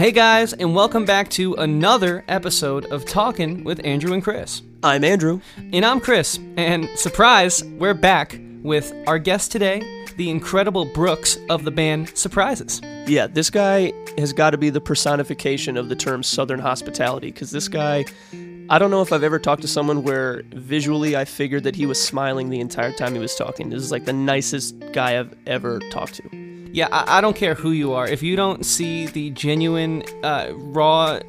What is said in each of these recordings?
Hey guys, and welcome back to another episode of Talking with Andrew and Chris. I'm Andrew. And I'm Chris, and surprise, we're back with our guest today, the incredible Brooks of the band Surprises. Yeah, this guy has got to be the personification of the term Southern hospitality because this guy, I don't know if I've ever talked to someone where visually I figured that he was smiling the entire time he was talking. This is like the nicest guy I've ever talked to. Yeah, I, I don't care who you are. If you don't see the genuine, uh, raw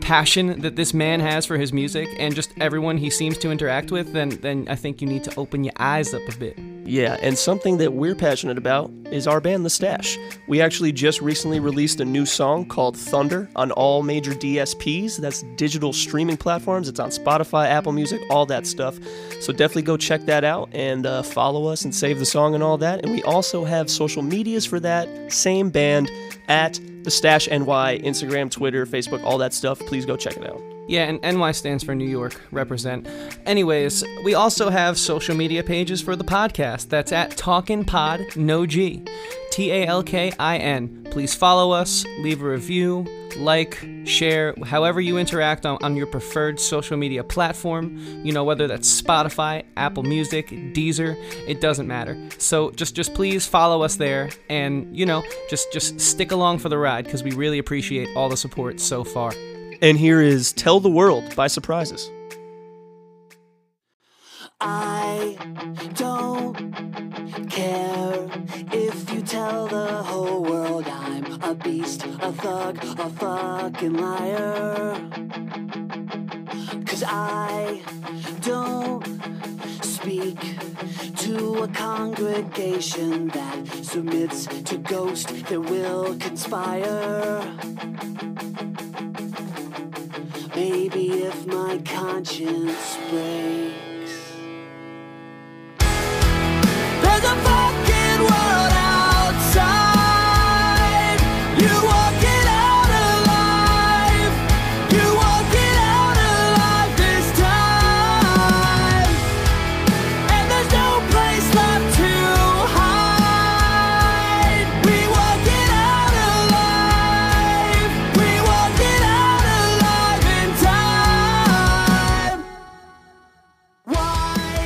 passion that this man has for his music and just everyone he seems to interact with, then then I think you need to open your eyes up a bit. Yeah, and something that we're passionate about is our band, The Stash. We actually just recently released a new song called Thunder on all major DSPs. That's digital streaming platforms. It's on Spotify, Apple Music, all that stuff. So definitely go check that out and uh, follow us and save the song and all that. And we also have social medias for that same band at The Stash NY, Instagram, Twitter, Facebook, all that stuff. Please go check it out. Yeah, and NY stands for New York, represent. Anyways, we also have social media pages for the podcast. That's at Talkin' Pod No G. T A L K I N. Please follow us, leave a review, like, share, however you interact on, on your preferred social media platform. You know, whether that's Spotify, Apple Music, Deezer, it doesn't matter. So just just please follow us there and, you know, just just stick along for the ride because we really appreciate all the support so far. And here is Tell the World by Surprises. I don't care if you tell the whole world I'm a beast, a thug, a fucking liar. Cause I don't speak to a congregation that submits to ghosts that will conspire. Maybe if my conscience breaks.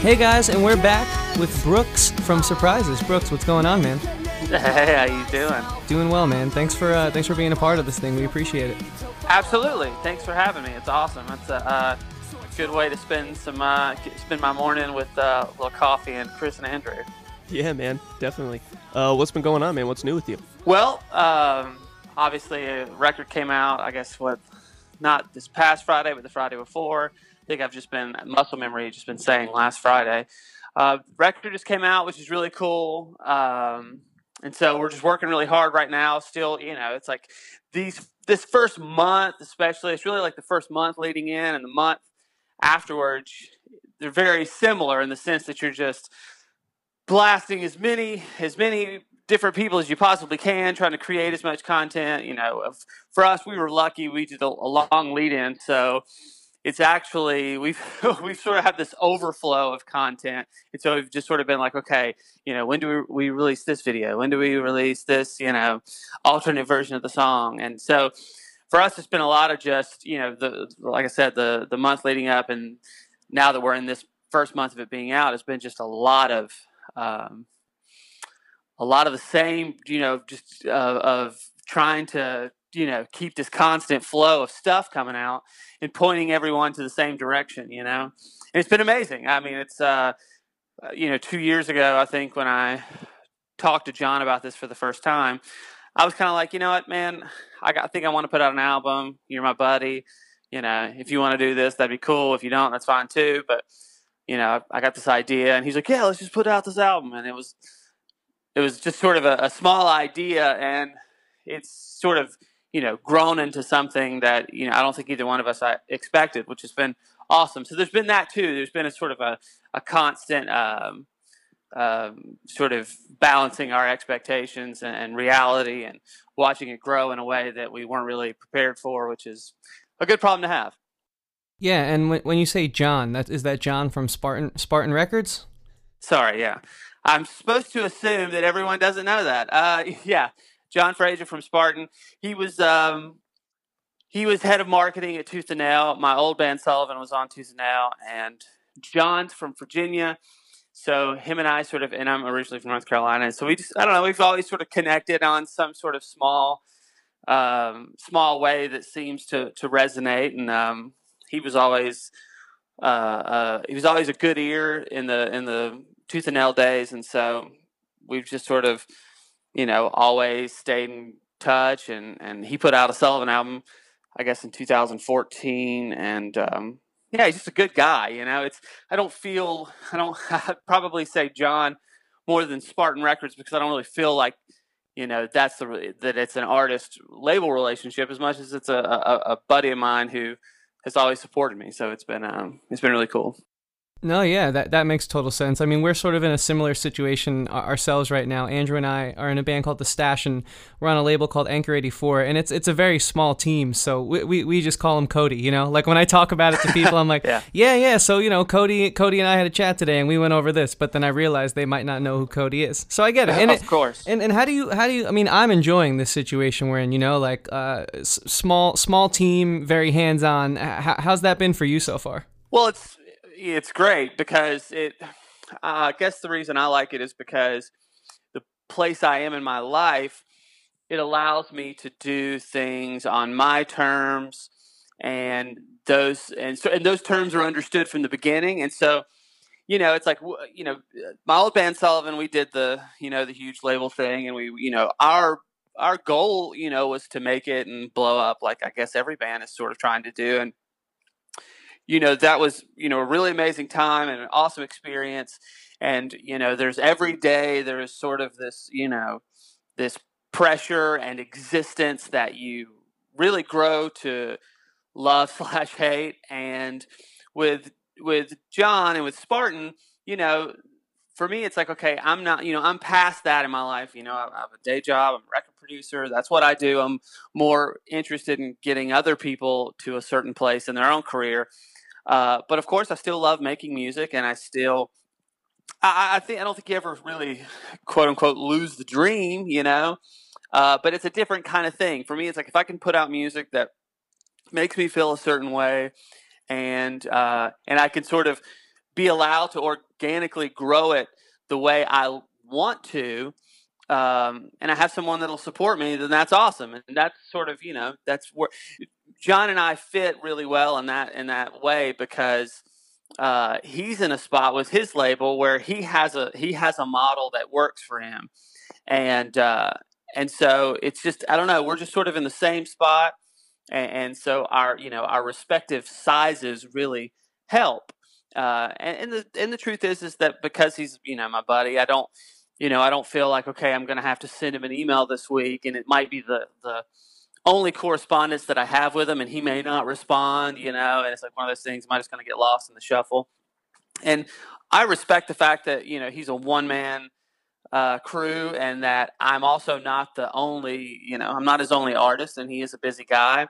Hey guys, and we're back with Brooks from Surprises. Brooks, what's going on, man? Hey, how you doing? Doing well, man. Thanks for uh, thanks for being a part of this thing. We appreciate it. Absolutely. Thanks for having me. It's awesome. It's a uh, good way to spend some uh, spend my morning with uh, a little coffee and Chris and Andrew. Yeah, man, definitely. Uh, what's been going on, man? What's new with you? Well, um, obviously a record came out. I guess what, not this past Friday, but the Friday before. Think I've just been muscle memory. Just been saying last Friday. Uh, record just came out, which is really cool. Um, and so we're just working really hard right now. Still, you know, it's like these this first month, especially. It's really like the first month leading in, and the month afterwards. They're very similar in the sense that you're just blasting as many as many different people as you possibly can, trying to create as much content. You know, for us, we were lucky; we did a long lead in, so it's actually we've we've sort of had this overflow of content, and so we've just sort of been like, okay, you know, when do we, we release this video? When do we release this, you know, alternate version of the song? And so for us, it's been a lot of just, you know, the like I said, the the month leading up, and now that we're in this first month of it being out, it's been just a lot of um, a lot of the same, you know, just uh, of trying to, you know, keep this constant flow of stuff coming out and pointing everyone to the same direction, you know. And it's been amazing. I mean, it's uh, uh, you know, two years ago, I think when I talked to John about this for the first time, I was kind of like, you know what, man, I, got, I think I want to put out an album. You're my buddy. You know, if you want to do this, that'd be cool. If you don't, that's fine too. But you know, I got this idea, and he's like, yeah, let's just put out this album. And it was, it was just sort of a, a small idea, and it's sort of you know grown into something that you know I don't think either one of us expected, which has been awesome. So there's been that too. There's been a sort of a, a constant um, um, sort of balancing our expectations and, and reality, and watching it grow in a way that we weren't really prepared for, which is a good problem to have. Yeah, and when, when you say John, that is that John from Spartan Spartan Records? Sorry, yeah. I'm supposed to assume that everyone doesn't know that. Uh, yeah, John Fraser from Spartan. He was um, he was head of marketing at Tooth and Nail. My old band Sullivan was on Tooth and Nail, and John's from Virginia. So him and I sort of, and I'm originally from North Carolina. So we just, I don't know, we've always sort of connected on some sort of small, um, small way that seems to to resonate. And um, he was always, uh, uh, he was always a good ear in the in the Tooth and Nail days, and so we've just sort of, you know, always stayed in touch. And and he put out a Sullivan album, I guess in 2014, and um, yeah, he's just a good guy. You know, it's I don't feel I don't I'd probably say John more than Spartan Records because I don't really feel like you know that's the that it's an artist label relationship as much as it's a, a, a buddy of mine who has always supported me. So it's been um, it's been really cool. No, yeah, that that makes total sense. I mean, we're sort of in a similar situation ourselves right now. Andrew and I are in a band called The Stash, and we're on a label called Anchor 84, and it's it's a very small team. So we, we, we just call him Cody. You know, like when I talk about it to people, I'm like, yeah. yeah, yeah. So you know, Cody Cody and I had a chat today, and we went over this. But then I realized they might not know who Cody is. So I get it. And of it, course. And and how do you how do you? I mean, I'm enjoying this situation we're in. You know, like uh, small small team, very hands on. how's that been for you so far? Well, it's it's great because it. Uh, I guess the reason I like it is because the place I am in my life, it allows me to do things on my terms, and those and so and those terms are understood from the beginning, and so you know, it's like you know, my old band Sullivan, we did the you know the huge label thing, and we you know our our goal you know was to make it and blow up, like I guess every band is sort of trying to do, and you know that was you know a really amazing time and an awesome experience. And you know there's every day there is sort of this you know this pressure and existence that you really grow to love slash hate. And with with john and with spartan you know for me it's like okay i'm not you know i'm past that in my life. You know i have a day job i'm a record producer. That's what i do. I'm more interested in getting other people to a certain place in their own career uh, but of course, I still love making music, and I still, I, I, think I don't think you ever really, quote unquote, lose the dream, you know. Uh, but it's a different kind of thing for me. It's like if I can put out music that makes me feel a certain way, and uh, and I can sort of be allowed to organically grow it the way I want to, um, and I have someone that'll support me, then that's awesome. And that's sort of, you know, that's where John and I fit really well in that in that way because uh, he's in a spot with his label where he has a he has a model that works for him, and uh, and so it's just I don't know we're just sort of in the same spot, and, and so our you know our respective sizes really help. Uh, and, and the and the truth is is that because he's you know my buddy, I don't you know I don't feel like okay I'm going to have to send him an email this week, and it might be the the only correspondence that I have with him, and he may not respond, you know, and it's like one of those things. Am I just going to get lost in the shuffle? And I respect the fact that you know he's a one man uh, crew, and that I'm also not the only, you know, I'm not his only artist, and he is a busy guy.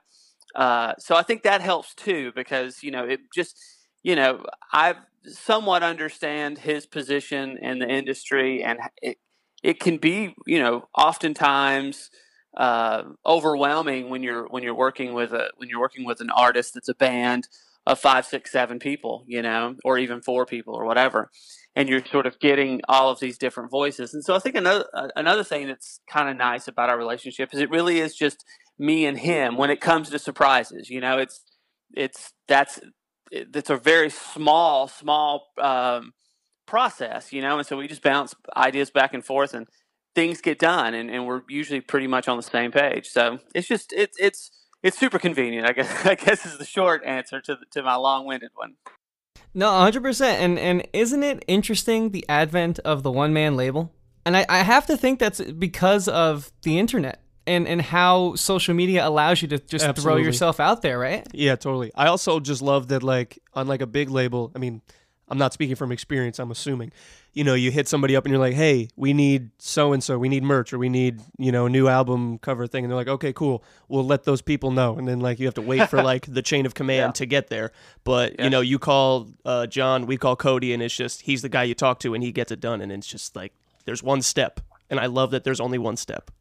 Uh, so I think that helps too, because you know it just, you know, I somewhat understand his position in the industry, and it it can be, you know, oftentimes uh, overwhelming when you're when you're working with a when you're working with an artist that's a band of five, six, seven people, you know, or even four people or whatever, and you're sort of getting all of these different voices. And so I think another uh, another thing that's kind of nice about our relationship is it really is just me and him when it comes to surprises. You know, it's it's that's it's a very small small um, process, you know, and so we just bounce ideas back and forth and things get done, and, and we're usually pretty much on the same page. So it's just it's it's it's super convenient. I guess I guess is the short answer to the, to my long winded one. No, hundred percent. And and isn't it interesting the advent of the one man label? And I, I have to think that's because of the internet and and how social media allows you to just Absolutely. throw yourself out there, right? Yeah, totally. I also just love that like on like a big label. I mean, I'm not speaking from experience. I'm assuming you know, you hit somebody up and you're like, hey, we need so and so, we need merch or we need, you know, a new album cover thing. And they're like, okay, cool. We'll let those people know. And then, like, you have to wait for, like, the chain of command yeah. to get there. But, yeah. you know, you call uh, John, we call Cody, and it's just, he's the guy you talk to and he gets it done. And it's just like, there's one step. And I love that there's only one step.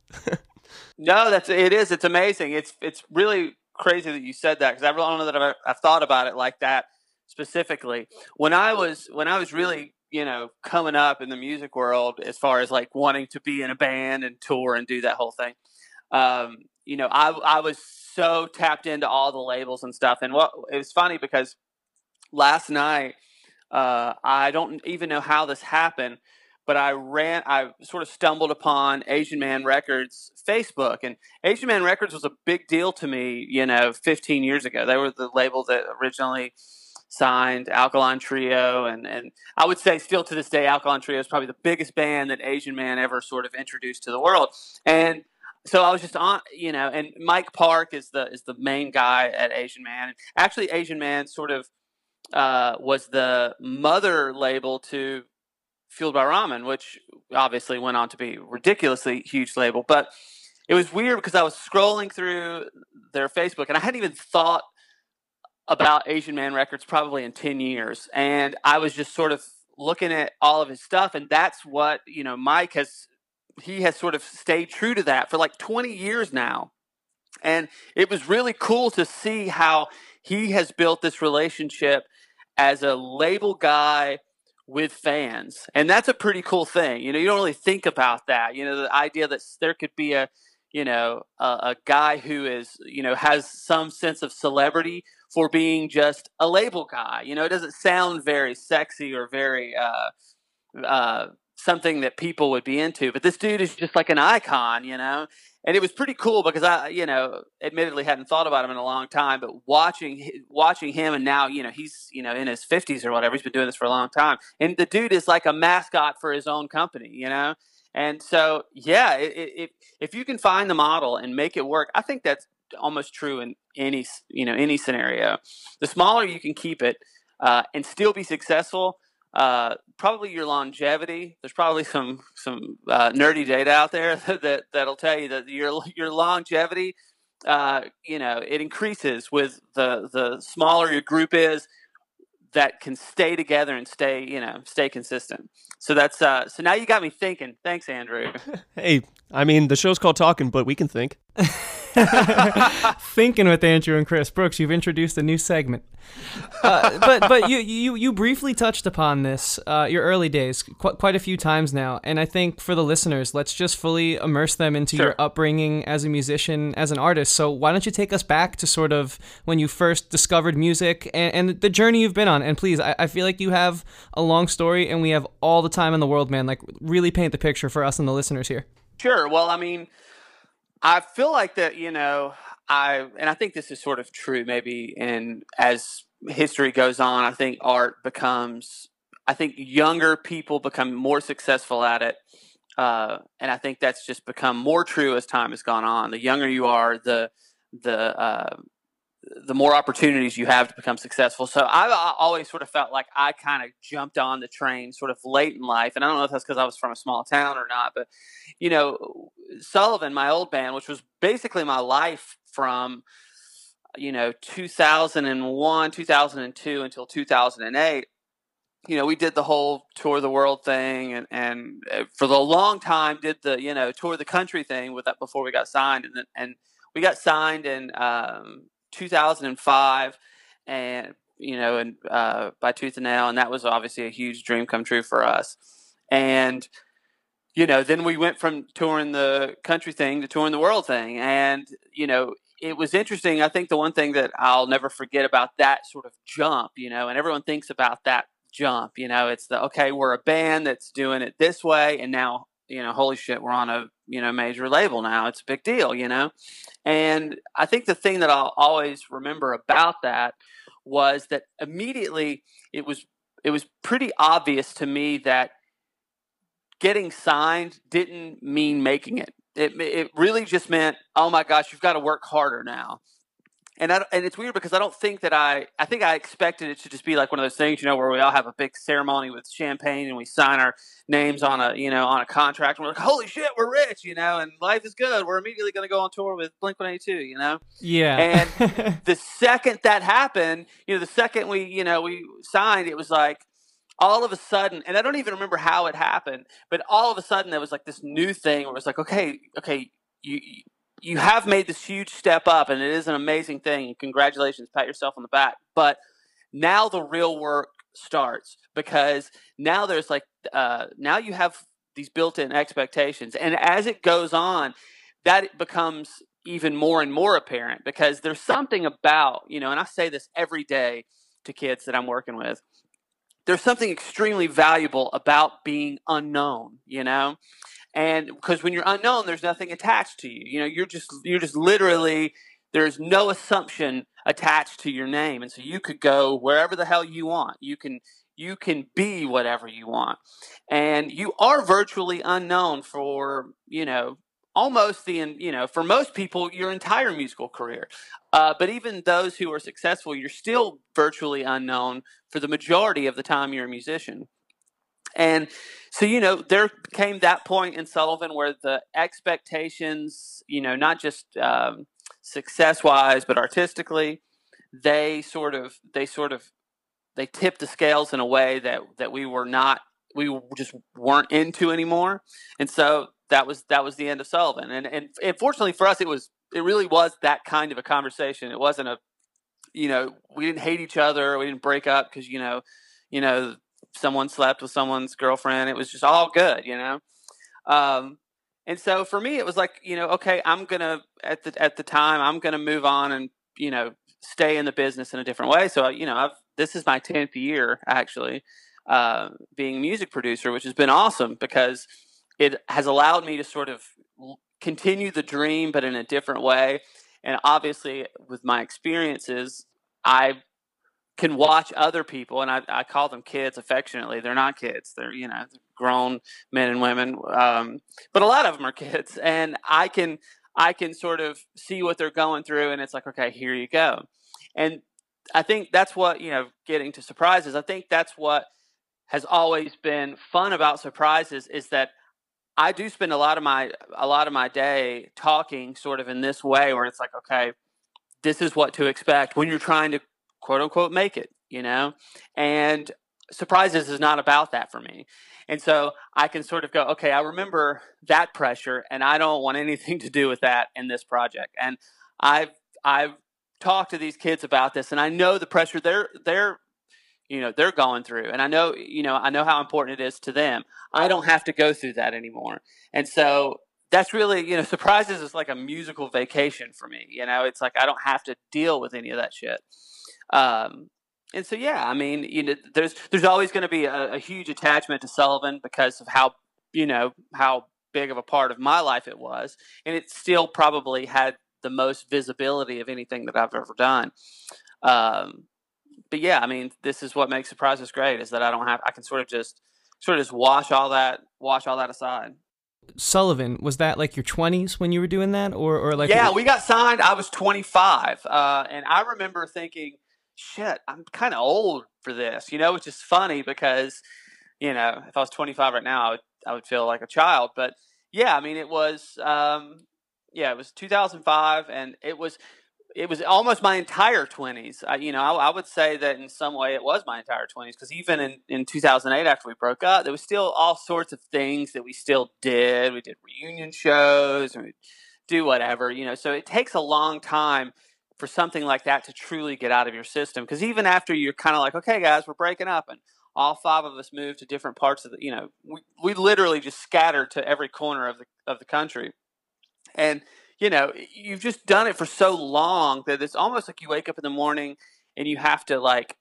no, that's, it is. It's amazing. It's, it's really crazy that you said that because I don't know that I've, I've thought about it like that specifically. When I was when I was really you know coming up in the music world, as far as like wanting to be in a band and tour and do that whole thing, um, you know, I I was so tapped into all the labels and stuff. And what it was funny because last night uh, I don't even know how this happened but I ran, I sort of stumbled upon Asian Man Records Facebook, and Asian Man Records was a big deal to me, you know, 15 years ago. They were the label that originally signed Alkaline Trio, and and I would say still to this day, Alkaline Trio is probably the biggest band that Asian Man ever sort of introduced to the world, and. So I was just on, you know, and Mike Park is the is the main guy at Asian Man. And actually, Asian Man sort of uh, was the mother label to Fueled by Ramen, which obviously went on to be ridiculously huge label. But it was weird because I was scrolling through their Facebook and I hadn't even thought about Asian Man Records probably in 10 years. And I was just sort of looking at all of his stuff. And that's what, you know, Mike has, he has sort of stayed true to that for like 20 years now. And it was really cool to see how he has built this relationship as a label guy with fans. And that's a pretty cool thing. You know, you don't really think about that. You know, the idea that there could be a, you know, a, a guy who is, you know, has some sense of celebrity for being just a label guy. You know, it doesn't sound very sexy or very, uh, uh, something that people would be into. But this dude is just like an icon, you know and it was pretty cool because I, you know, admittedly hadn't thought about him in a long time, but watching watching him, and now you know he's you know in his fifties or whatever. He's been doing this for a long time, and the dude is like a mascot for his own company, you know. And so, yeah, it, it, if you can find the model and make it work, I think that's almost true in any you know any scenario. The smaller you can keep it uh, and still be successful, uh, probably your longevity. There's probably some some uh, nerdy data out there that that'll tell you that your your longevity, uh, you know, it increases with the the smaller your group is that can stay together and stay you know stay consistent. So that's uh, so now you got me thinking. Thanks, Andrew. hey, I mean the show's called Talking, but we can think. Thinking with Andrew and Chris Brooks, you've introduced a new segment. Uh, but but you, you you briefly touched upon this uh, your early days qu- quite a few times now, and I think for the listeners, let's just fully immerse them into sure. your upbringing as a musician, as an artist. So why don't you take us back to sort of when you first discovered music and, and the journey you've been on? And please, I, I feel like you have a long story, and we have all the time in the world, man. Like really paint the picture for us and the listeners here. Sure. Well, I mean I feel like that, you know, I and I think this is sort of true maybe and as history goes on, I think art becomes I think younger people become more successful at it. Uh, and I think that's just become more true as time has gone on. The younger you are, the the uh, the more opportunities you have to become successful. So I've always sort of felt like I kind of jumped on the train sort of late in life. And I don't know if that's because I was from a small town or not, but, you know, Sullivan, my old band, which was basically my life from, you know, 2001, 2002 until 2008. You know, we did the whole tour the world thing, and, and uh, for the long time did the you know tour the country thing with that before we got signed, and and we got signed in um, 2005, and you know, and uh, by tooth and nail, and that was obviously a huge dream come true for us. And you know, then we went from touring the country thing to touring the world thing, and you know, it was interesting. I think the one thing that I'll never forget about that sort of jump, you know, and everyone thinks about that jump, you know, it's the okay, we're a band that's doing it this way, and now you know, holy shit, we're on a you know major label now. It's a big deal, you know. And I think the thing that I'll always remember about that was that immediately it was it was pretty obvious to me that getting signed didn't mean making it. It it really just meant, oh my gosh, you've got to work harder now and I, and it's weird because I don't think that I I think I expected it to just be like one of those things you know where we all have a big ceremony with champagne and we sign our names on a you know on a contract and we're like holy shit we're rich you know and life is good. We're immediately going to go on tour with Blink One Eighty Two you know? Yeah. And the second that happened you know the second we you know we signed it was like all of a sudden and I don't even remember how it happened but all of a sudden there was like this new thing where it was like okay okay you you have made this huge step up, and it is an amazing thing. Congratulations, pat yourself on the back. But now the real work starts because now there's like uh, now you have these built-in expectations, and as it goes on, that becomes even more and more apparent because there's something about you know, and I say this every day to kids that I'm working with. There's something extremely valuable about being unknown, you know, and because when you're unknown, there's nothing attached to you. You know, you're just you're just literally there's no assumption attached to your name, and so you could go wherever the hell you want. You can you can be whatever you want, and you are virtually unknown for you know almost the you know for most people your entire musical career uh, but even those who are successful you're still virtually unknown for the majority of the time you're a musician and so, you know, there came that point in Sullivan where the expectations, you know, not just um, success wise, but artistically, they sort of, they sort of, they tipped the scales in a way that, that we were not, we just weren't into anymore. And so that was, that was the end of Sullivan. And, and, and fortunately for us, it was, it really was that kind of a conversation. It wasn't a, you know, we didn't hate each other. We didn't break up because, you know, you know, someone slept with someone's girlfriend. It was just all good, you know. Um, and so for me, it was like, you know, okay, I'm gonna at the at the time, I'm gonna move on and you know stay in the business in a different way. So you know, I've this is my tenth year actually uh, being a music producer, which has been awesome because it has allowed me to sort of continue the dream, but in a different way. And obviously, with my experiences, I've can watch other people, and I, I call them kids affectionately. They're not kids; they're you know grown men and women, um, but a lot of them are kids, and I can I can sort of see what they're going through, and it's like, okay, here you go, and I think that's what you know. Getting to surprises, I think that's what has always been fun about surprises is that I do spend a lot of my a lot of my day talking sort of in this way, where it's like, okay, this is what to expect when you're trying to quote unquote make it, you know? And surprises is not about that for me. And so I can sort of go, okay, I remember that pressure and I don't want anything to do with that in this project. And I've I've talked to these kids about this and I know the pressure they're they're you know they're going through and i know you know i know how important it is to them i don't have to go through that anymore and so that's really you know surprises is like a musical vacation for me you know it's like i don't have to deal with any of that shit um, and so, yeah, I mean, you know, there's there's always going to be a, a, huge attachment to Sullivan because of how you know how big of a part of my life it was, and it still probably had the most visibility of anything that I've ever done. Um, but yeah, I mean, this is what makes surprises great is that I don't have I can sort of just sort of just wash all that wash all that aside. Sullivan, was that like your 20s when you were doing that, or or like? Yeah, we got signed. I was 25, uh, and I remember thinking shit, I'm kind of old for this, you know, which is funny because, you know, if I was 25 right now, I would, I would feel like a child. But yeah, I mean, it was, um, yeah, it was 2005, and it was, it was almost my entire 20s. I, you know, I, I, would say that in some way it was my entire 20s because even in, in 2008, after we broke up, there was still all sorts of things that we still did. We did reunion shows and we do whatever, you know. So it takes a long time for something like that to truly get out of your system. Because even after you're kind of like, okay, guys, we're breaking up, and all five of us moved to different parts of the, you know, we, we literally just scattered to every corner of the of the country, and you know, you've just done it for so long that it's almost like you wake up in the morning and you have to like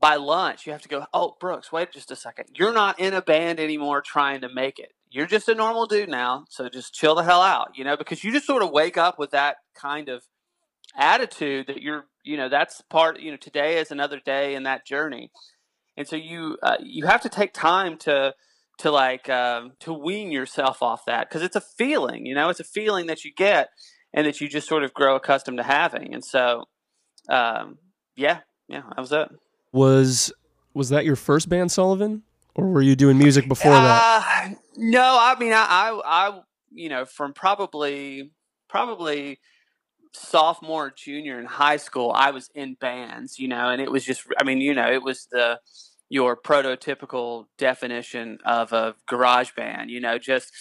by lunch. You have to go oh brooks wait just a second. You're not in a band anymore trying to make it. You're just a normal dude now so just chill the hell out you know because you just sort of wake up with that kind of attitude that you're you know that's part you know today is another day in that journey. And so you uh, you have to take time to to like um, to wean yourself off that because it's a feeling you know it's a feeling that you get and that you just sort of grow accustomed to having. And so um, yeah yeah that was it. Was was that your first band sullivan? Or were you doing music before uh, that no i mean I, I i you know from probably probably sophomore, junior in high school, I was in bands, you know, and it was just, I mean, you know, it was the, your prototypical definition of a garage band, you know, just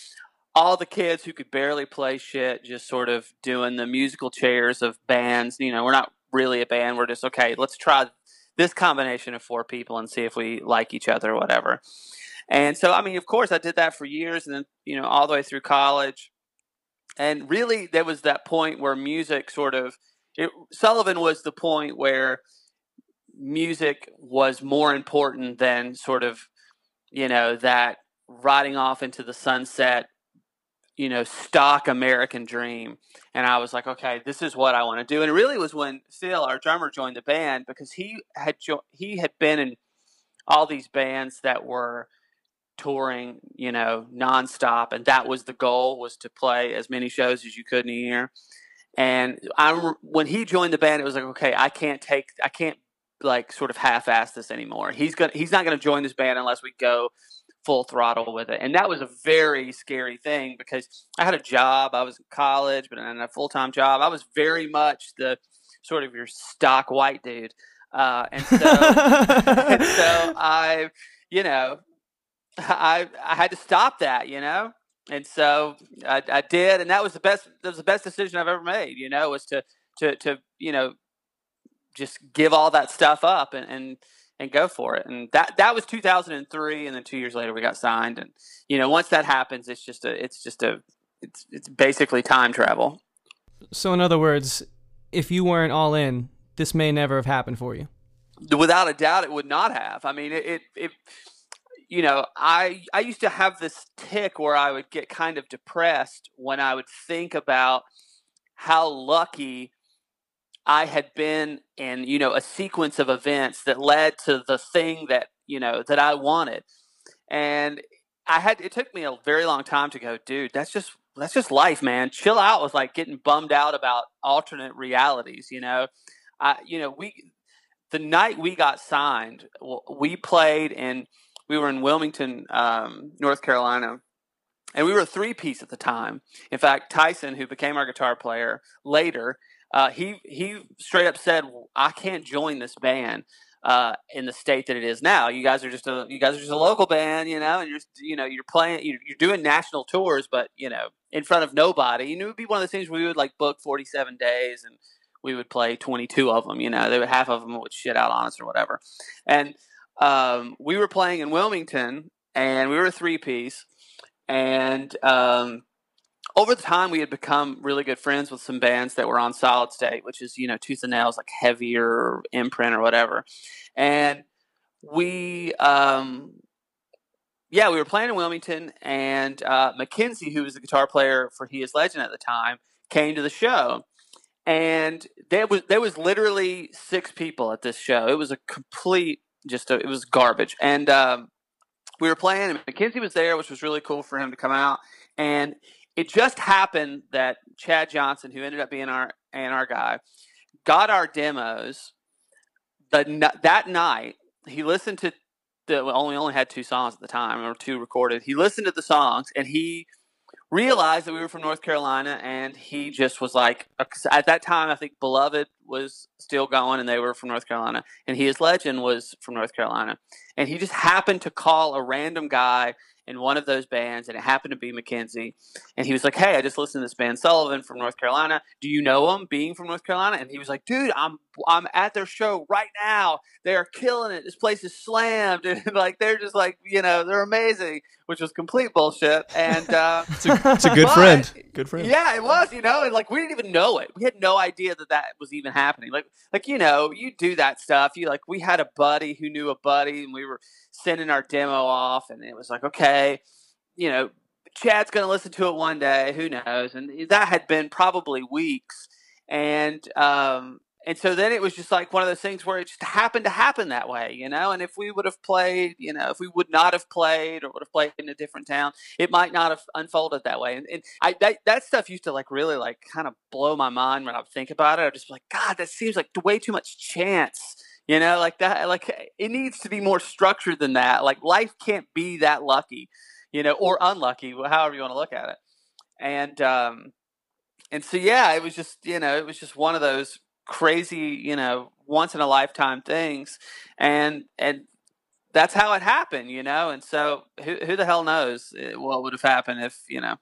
all the kids who could barely play shit just sort of doing the musical chairs of bands. You know, we're not really a band. We're just okay. Let's try this combination of four people and see if we like each other or whatever. And so, I mean, of course, I did that for years, and then you know, all the way through college. And really, there was that point where music sort of it, Sullivan was the point where music was more important than sort of you know that riding off into the sunset you know stock american dream. And i was like okay this is what i want to do. And it really was when phil our drummer joined the band because he had jo- he had been in all these bands that were touring you know nonstop and that was the goal was to play as many shows as you could in a year and i when he joined the band it was like okay i can't take i can't like sort of half-ass this anymore he's gonna he's not gonna join this band unless we go full throttle with it. And that was a very scary thing because I had a job, I was in college, but in a full time job. I was very much the sort of your stock white dude. Uh, and so, and so I, you know, I I had to stop that, you know, and so I, I did, and that was the best. That was the best decision I've ever made. You know, was to to to you know just give all that stuff up and, and and go for it. And that that was 2003, and then two years later we got signed. And you know, once that happens, it's just a it's just a it's it's basically time travel. So in other words, if you weren't all in, this may never have happened for you. Without a doubt, it would not have. I mean, it it. it you know, I I used to have this tick where I would get kind of depressed when I would think about how lucky I had been in, you know, a sequence of events that led to the thing that, you know, that I wanted. And I had it took me a very long time to go, dude, that's just that's just life, man. Chill out with like getting bummed out about alternate realities, you know. I you know, we the night we got signed, we played and we were in Wilmington, um, North Carolina, and we were a three piece at the time. In fact, Tyson, who became our guitar player later, uh, he he straight up said, "I can't join this band." Uh, in the state that it is now, you guys are just a you guys are just a local band, you know, and you're you know you're playing you're, you're doing national tours, but you know in front of nobody. Know, it would be one of those things where we would like book 47 days and we would play 22 of them. You know, they would half of them would shit out on us or whatever. And um, we were playing in Wilmington, and we were a three piece, and um, over the time we had become really good friends with some bands that were on solid state which is you know tooth and nails like heavier imprint or whatever. And we um yeah we were playing in wilmington and uh, mckenzie who was the guitar player for he is legend at the time came to the show. And there was there was literally six people at this show. It was a complete just a, it was garbage and um, we were playing and mckenzie was there which was really cool for him to come out and it just happened that Chad Johnson, who ended up being our and our guy, got our demos. The that night, he listened to the only only had two songs at the time or two recorded. He listened to the songs and he realized that we were from North Carolina, and he just was like, uh, at that time, I think Beloved was still going, and they were from North Carolina, and he is Legend was from North Carolina, and he just happened to call a random guy in one of those bands, and it happened to be Mckenzie. And he was like, "Hey, I just listened to this band Sullivan from North Carolina. Do you know him, Being from North Carolina?" And he was like, "Dude, I'm I'm at their show right now. They are killing it. This place is slammed, and like they're just like you know they're amazing." Which was complete bullshit. And uh, it's, a, it's a good but, friend. Good friend. Yeah, it was. You know, and like we didn't even know it. We had no idea that that was even happening. Like like you know, you do that stuff. You like we had a buddy who knew a buddy, and we were sending our demo off, and it was like, okay, you know, Chad's going to listen to it one day. Who knows? And that had been probably weeks, and um, and so then it was just like one of those things where it just happened to happen that way, you know. And if we would have played, you know, if we would not have played or would have played in a different town, it might not have unfolded that way. And, and I that, that stuff used to like really like kind of blow my mind when I would think about it. I just like, God, that seems like way too much chance you know, like that, like it needs to be more structured than that. Like life can't be that lucky, you know, or unlucky, however you want to look at it. And, um, and so, yeah, it was just, you know, it was just one of those crazy, you know, once in a lifetime things. And, and, that's how it happened, you know, and so who, who the hell knows eh, what would have happened if, you know,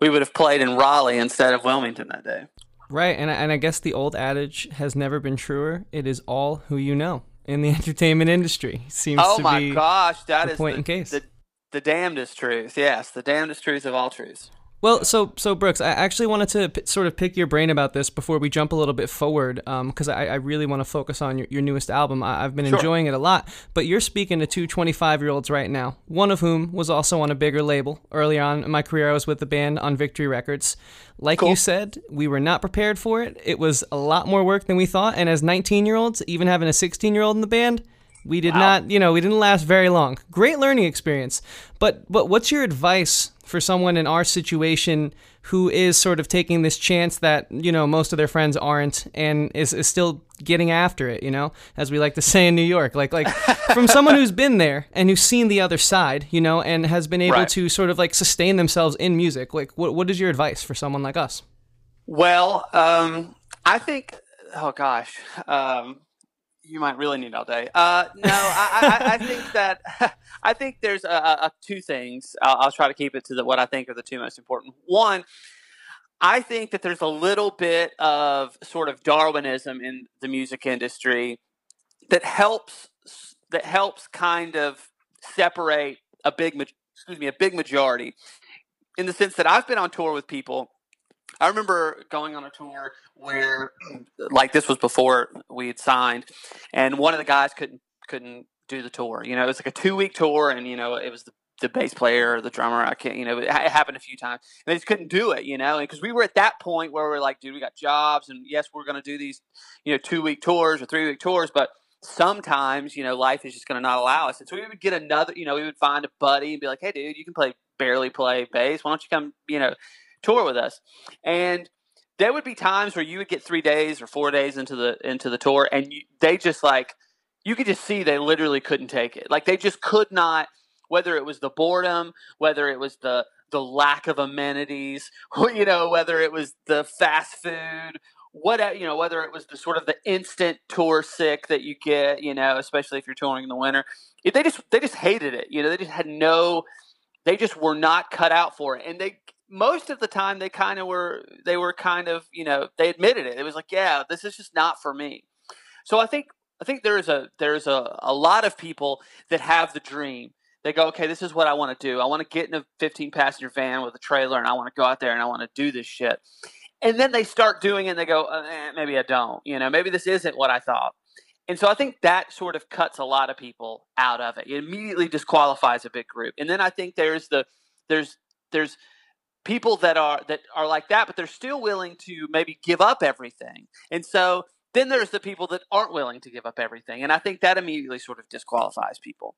we would have played in Raleigh instead of Wilmington that day. Right, and I, and I guess the old adage has never been truer. It is all who you know in the entertainment industry. Seems oh to my gosh, that the is point the, in case. The, the damnedest truth. Yes, the damnedest truth of all truths. Well, so so Brooks, I actually wanted to p- sort of pick your brain about this before we jump a little bit forward, um, because I, I really want to focus on your, your newest album. I, I've been Sure. enjoying it a lot. But you're speaking to two 25 year olds right now, one of whom was also on a bigger label. Early on in my career, I was with the band on Victory Records. Like you said, we were not prepared for it. It was a lot more work than we thought. And as 19 year olds, even having a 16 year old in the band, we did not, you know, we didn't last very long. Great learning experience. But but what's your advice for someone in our situation who is sort of taking this chance that, you know, most of their friends aren't and is, is still getting after it, you know, as we like to say in New York. Like like from someone who's been there and who's seen the other side, you know, and has been able Right. to sort of like sustain themselves in music. Like what what is your advice for someone like us? Well, um, I think. Oh gosh, um, you might really need all day. Uh, no, I, I, I think that I think there's a, a, two things. I'll, I'll try to keep it to the, what I think are the two most important. One, I think that there's a little bit of sort of Darwinism in the music industry that helps that helps kind of separate a big excuse me a big majority in the sense that I've been on tour with people I remember going on a tour where, like, this was before we had signed, and one of the guys couldn't couldn't do the tour. You know, it was like a two week tour, and you know, it was the, the bass player or the drummer. I can't, you know, it, happened a few times, and they just couldn't do it. You know, because we were at that point where we're like, dude, we got jobs, and yes, we're going to do these, you know, two week tours or three week tours, but sometimes you know life is just going to not allow us and so we would get another you know we would find a buddy and be like hey dude you can play barely play bass why don't you come you know tour with us. And there would be times where you would get three days or four days into the into the tour and you, they just like you could just see they literally couldn't take it. Like they just could not whether it was the boredom whether it was the the lack of amenities you know whether it was the fast food what you know whether it was the sort of the instant tour sick that you get you know especially if you're touring in the winter. They just they just hated it you know they just had no they just were not cut out for it. And they most of the time they kind of were they were kind of you know they admitted it. It was like yeah this is just not for me. So i think i think there's a there's a, a lot of people that have the dream. They go okay this is what i want to do. I want to get in a 15 passenger van with a trailer and i want to go out there and i want to do this shit. And then they start doing it and they go uh, eh, maybe i don't you know maybe this isn't what i thought. And so i think that sort of cuts a lot of people out of it. It immediately disqualifies a big group. And then i think there's the there's there's people that are that are like that but they're still willing to maybe give up everything. And so then there's the people that aren't willing to give up everything and i think that immediately sort of disqualifies people.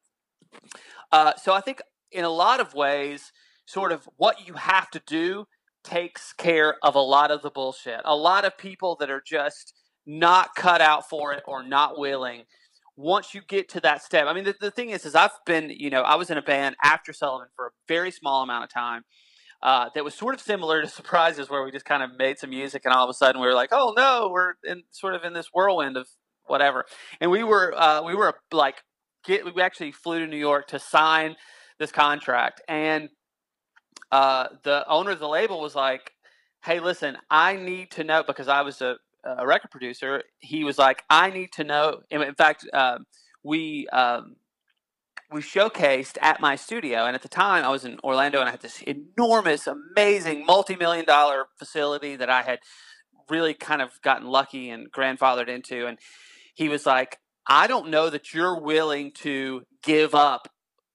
Uh, so i think in a lot of ways sort of what you have to do takes care of a lot of the bullshit. A lot of people that are just not cut out for it or not willing once you get to that step i mean the, the thing is is i've been you know i was in a band after sullivan for a very small amount of time uh, that was sort of similar to surprises where we just kind of made some music and all of a sudden we were like oh no we're in sort of in this whirlwind of whatever. And we were uh, we were like get we actually flew to new york to sign this contract. And uh, the owner of the label was like hey listen i need to know because i was a, a record producer he was like i need to know in fact um, we um, we showcased at my studio and at the time i was in orlando and i had this enormous amazing multi-million dollar facility that i had really kind of gotten lucky and grandfathered into and he was like i don't know that you're willing to give up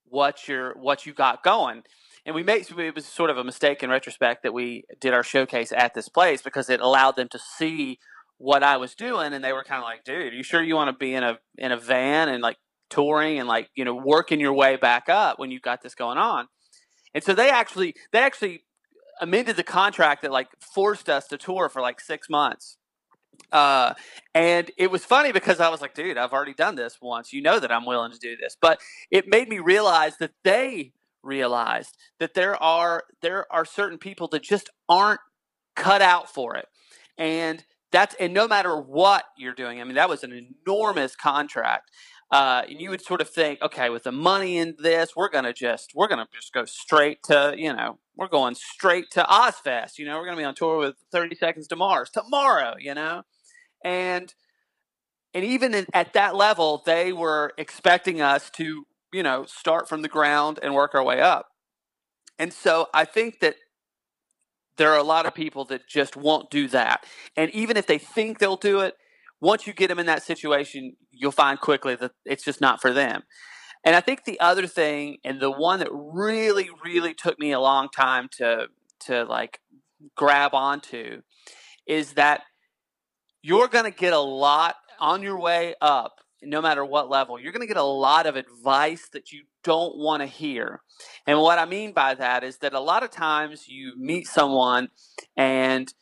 what you're what you got going. And we made it was sort of a mistake in retrospect that we did our showcase at this place because it allowed them to see what I was doing and they were kind of like, dude, you sure you want to be in a in a van and like touring and like, you know, working your way back up when you've got this going on. And so they actually they actually amended the contract that like forced us to tour for like 6 months. Uh, and it was funny because I was like, dude, I've already done this once. You know that I'm willing to do this. But it made me realize that they realized that there are there are certain people that just aren't cut out for it. And that's and no matter what you're doing, I mean, that was an enormous contract. Uh, and you would sort of think, okay, with the money in this, we're gonna just we're gonna just go straight to you know we're going straight to Ozzfest. You know, we're gonna be on tour with Thirty Seconds to Mars tomorrow. You know, and and even in, at that level, they were expecting us to you know start from the ground and work our way up. And so I think that there are a lot of people that just won't do that. And even if they think they'll do it, once you get them in that situation, you'll find quickly that it's just not for them. And I think the other thing, and the one that really, really took me a long time to to like grab onto, is that you're going to get a lot on your way up, no matter what level. You're going to get a lot of advice that you don't want to hear. And what I mean by that is that a lot of times you meet someone and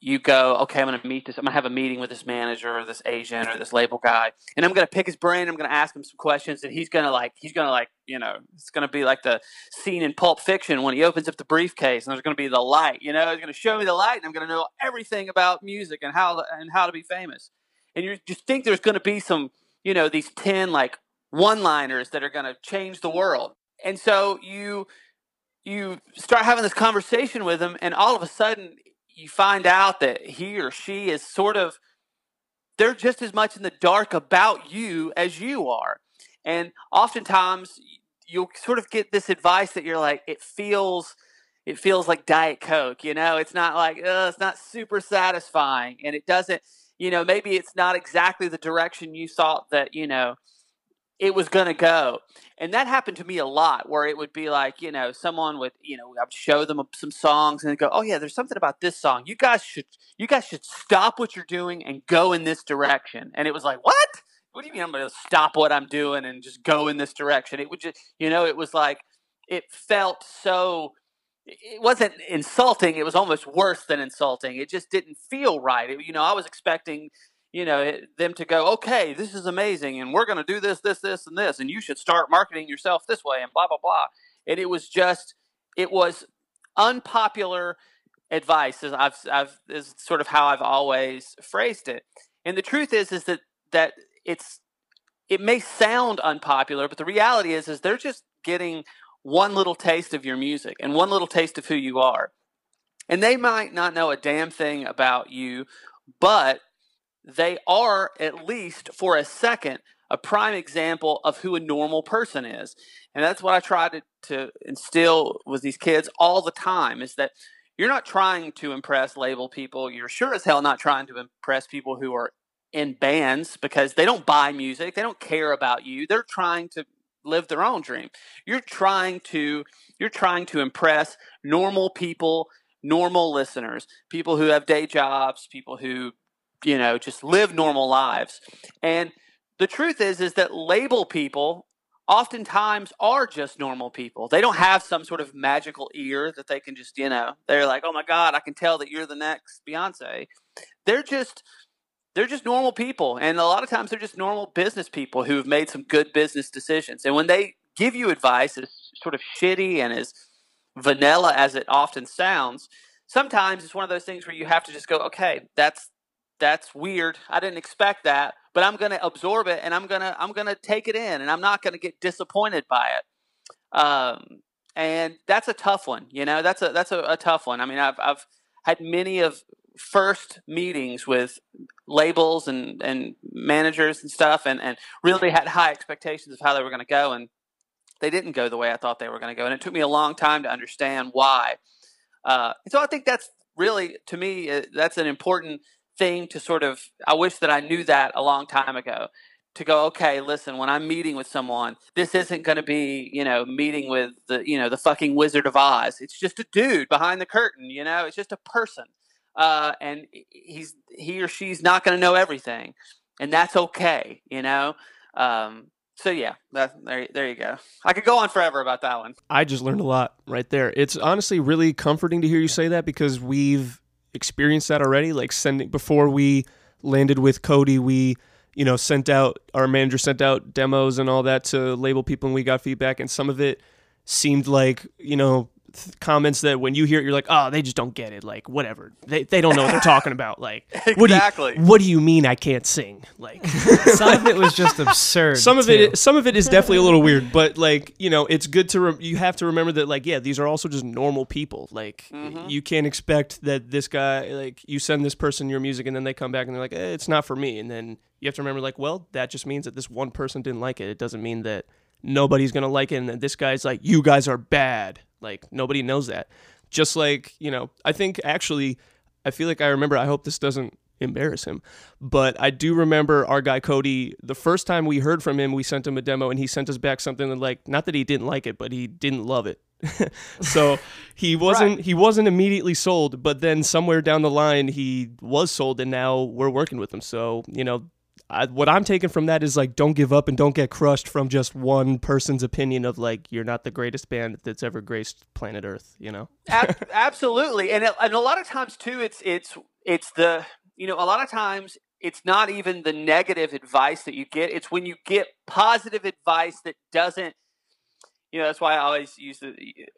you go, okay, I'm going to meet this. I'm going to have a meeting with this manager or this agent or this label guy, and I'm going to pick his brain. I'm going to ask him some questions, and he's going to like, he's going to like, you know, it's going to be like the scene in Pulp Fiction when he opens up the briefcase, and there's going to be the light. You know, he's going to show me the light, and I'm going to know everything about music and how and how to be famous. And you just think there's going to be some, you know, these ten like one-liners that are going to change the world, and so you you start having this conversation with him, and all of a sudden you find out that he or she is sort of they're just as much in the dark about you as you are. And oftentimes you'll sort of get this advice that you're like, it feels it feels like Diet Coke, you know, it's not like it's not super satisfying and it doesn't, you know, maybe it's not exactly the direction you thought that, you know, it was going to go. And that happened to me a lot where it would be like, you know, someone would, you know, I'd show them some songs and go, "Oh yeah, there's something about this song. You guys should you guys should stop what you're doing and go in this direction." And it was like, "What? What do you mean I'm going to stop what I'm doing and just go in this direction?" It would just, you know, it was like it felt so it wasn't insulting, it was almost worse than insulting. It just didn't feel right. It, you know, I was expecting you know them to go okay this is amazing and we're going to do this this this and this and you should start marketing yourself this way and blah blah blah. And it was just it was unpopular advice as I've, I've is sort of how I've always phrased it. And the truth is is that that it's it may sound unpopular but the reality is is they're just getting one little taste of your music and one little taste of who you are. And they might not know a damn thing about you but they are, at least for a second, a prime example of who a normal person is. And that's what I try to, to instill with these kids all the time is that you're not trying to impress label people. You're sure as hell not trying to impress people who are in bands because they don't buy music. They don't care about you. They're trying to live their own dream. You're trying to you're trying to impress normal people, normal listeners, people who have day jobs, people who you know, just live normal lives. And the truth is, is that label people oftentimes are just normal people. They don't have some sort of magical ear that they can just, you know, they're like, oh my God, I can tell that you're the next Beyonce. They're just, they're just normal people. And a lot of times they're just normal business people who've made some good business decisions. And when they give you advice as sort of shitty and as vanilla as it often sounds, sometimes it's one of those things where you have to just go, okay, that's that's weird. I didn't expect that, but I'm going to absorb it and I'm going to I'm going to take it in and I'm not going to get disappointed by it. Um, and that's a tough one, you know. That's a that's a, a tough one. I mean, I've I've had many of first meetings with labels and and managers and stuff and and really had high expectations of how they were going to go and they didn't go the way I thought they were going to go and it took me a long time to understand why. Uh, so I think that's really to me uh, that's an important thing to sort of I wish that I knew that a long time ago to go okay listen when I'm meeting with someone this isn't going to be you know meeting with the you know the fucking Wizard of Oz it's just a dude behind the curtain you know it's just a person uh, and he's he or she's not going to know everything and that's okay you know um, so yeah, that, there, there you go. I could go on forever about that one. I just learned a lot right there. It's honestly really comforting to hear you say that because we've experienced that already. Like sending before we landed with Cody, we you know sent out our manager sent out demos and all that to label people, and we got feedback, and some of it seemed like you know th- comments that when you hear it, you're like, oh, they just don't get it. Like, whatever. They, they don't know what they're talking about. Like, what do you- Exactly. what do you mean I can't sing? Like, Some of it was just absurd. some of too. it, some of it is definitely a little weird, but like, you know, it's good to. Re- you have to remember that, like, yeah, these are also just normal people. Like, Mm-hmm. you can't expect that this guy, like, you send this person your music and then they come back and they're like, eh, it's not for me, and then you have to remember, like, well, that just means that this one person didn't like it. It doesn't mean that nobody's gonna like it, and that this guy's like, you guys are bad. Like, nobody knows that. Just like, you know, I think actually, I feel like I remember. I hope this doesn't embarrass him, but I do remember our guy Cody. The first time we heard from him, we sent him a demo, and he sent us back something that, like, not that he didn't like it, but he didn't love it. so he wasn't he wasn't immediately sold, but then somewhere down the line he was sold, and now we're working with him. So you know. I, what I'm taking from that is like, don't give up and don't get crushed from just one person's opinion of like you're not the greatest band that's ever graced planet Earth. You know? Ab- absolutely, and it, and a lot of times too, it's it's it's the you know a lot of times it's not even the negative advice that you get; it's when you get positive advice that doesn't. You know, that's why I always use the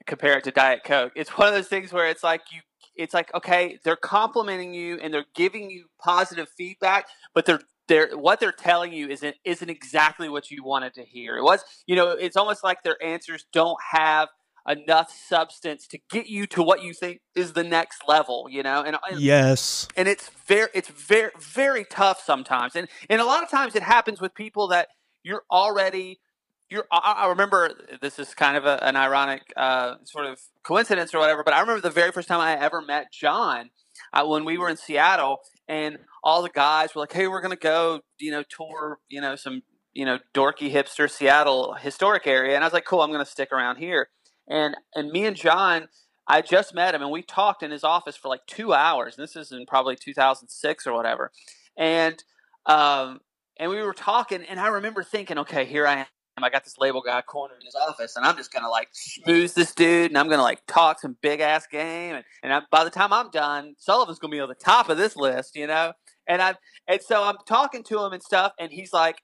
compare it to Diet Coke. It's one of those things where it's like you, it's like okay, they're complimenting you and they're giving you positive feedback, but they're they're what they're telling you isn't isn't exactly what you wanted to hear. It was, you know, it's almost like their answers don't have enough substance to get you to what you think is the next level, you know? And Yes. and it's very it's very very tough sometimes. And and a lot of times it happens with people that you're already you're I, I remember this is kind of a, an ironic uh, sort of coincidence or whatever, but I remember the very first time I ever met John uh, when we were in Seattle and all the guys were like, "Hey, we're gonna go, you know, tour, you know, some, you know, dorky hipster Seattle historic area." And I was like, "Cool, I'm gonna stick around here." And and me and John, I just met him, and we talked in his office for like two hours. And this is in probably 2006 or whatever. And um, and we were talking, and I remember thinking, "Okay, here I am." I got this label guy cornered in his office, and I'm just gonna like schmooze this dude, and I'm gonna like talk some big ass game, and and I, by the time I'm done, Sullivan's gonna be on the top of this list, you know. And I and so I'm talking to him and stuff, and he's like,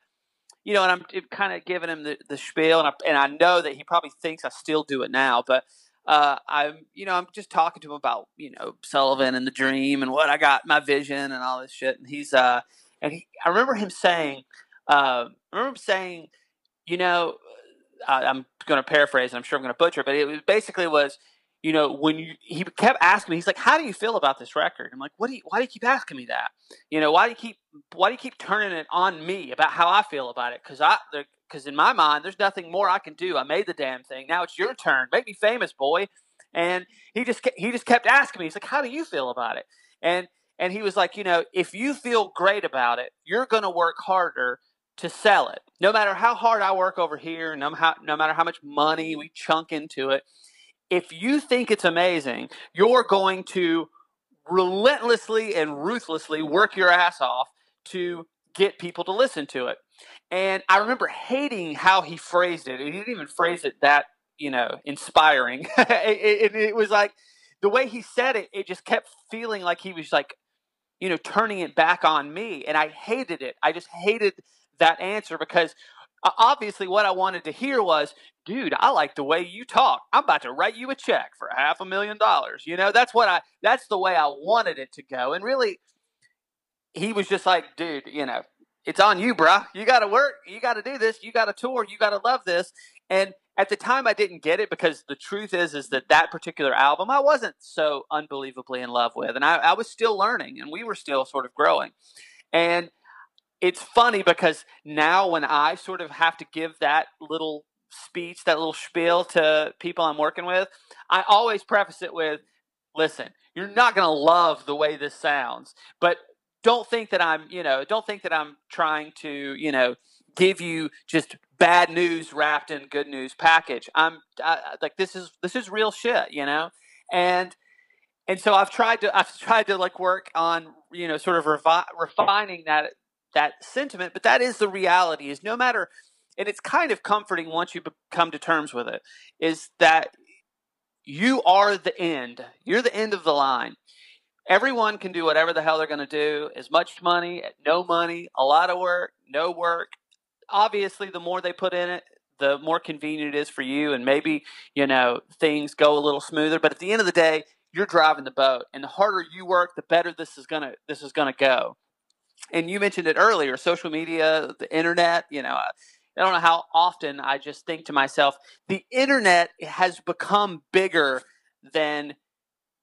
you know, and I'm kind of giving him the, the spiel, and I and I know that he probably thinks I still do it now, but uh, I'm you know I'm just talking to him about you know Sullivan and the dream and what I got my vision and all this shit, and he's uh and he, I remember him saying, uh, I remember him saying you know, I, I'm going to paraphrase, and I'm sure I'm going to butcher, but it basically was, you know, when you he kept asking me, he's like, "How do you feel about this record?" I'm like, "What do you? Why do you keep asking me that? You know, why do you keep why do you keep turning it on me about how I feel about it? Because I because in my mind, there's nothing more I can do. I made the damn thing. Now it's your turn. Make me famous, boy." And he just he just kept asking me. He's like, "How do you feel about it?" And and he was like, "You know, if you feel great about it, you're going to work harder." To sell it. No matter how hard I work over here, no, how, no matter how much money we chunk into it, if you think it's amazing, you're going to relentlessly and ruthlessly work your ass off to get people to listen to it. And I remember hating how he phrased it. He didn't even phrase it that, you know, inspiring. it, it, it was like the way he said it, it just kept feeling like he was like, you know, turning it back on me. And I hated it. I just hated that answer because uh, obviously what I wanted to hear was, dude, I like the way you talk. I'm about to write you a check for half a million dollars. You know, that's what I that's the way I wanted it to go. And really he was just like, dude, you know, it's on you, bruh. You got to work. You got to do this. You got to tour. You got to love this. And at the time, I didn't get it because the truth is, is that that particular album I wasn't so unbelievably in love with, and I, I was still learning, and we were still sort of growing. And it's funny because now when I sort of have to give that little speech, that little spiel to people I'm working with, I always preface it with, "Listen, you're not going to love the way this sounds, but don't think that I'm, you know, don't think that I'm trying to, you know, give you just bad news wrapped in good news package. I'm I, like this is this is real shit, you know, and." And so I've tried to I've tried to like work on you know sort of revi- refining that that sentiment but that is the reality is no matter and it's kind of comforting once you come to terms with it is that you are the end you're the end of the line everyone can do whatever the hell they're going to do as much money no money a lot of work no work obviously the more they put in it the more convenient it is for you, and maybe you know things go a little smoother. But at the end of the day, you're driving the boat, and the harder you work, the better this is gonna this is gonna go. And you mentioned it earlier: social media, the internet. You know, I, don't know how often I just think to myself, the internet has become bigger than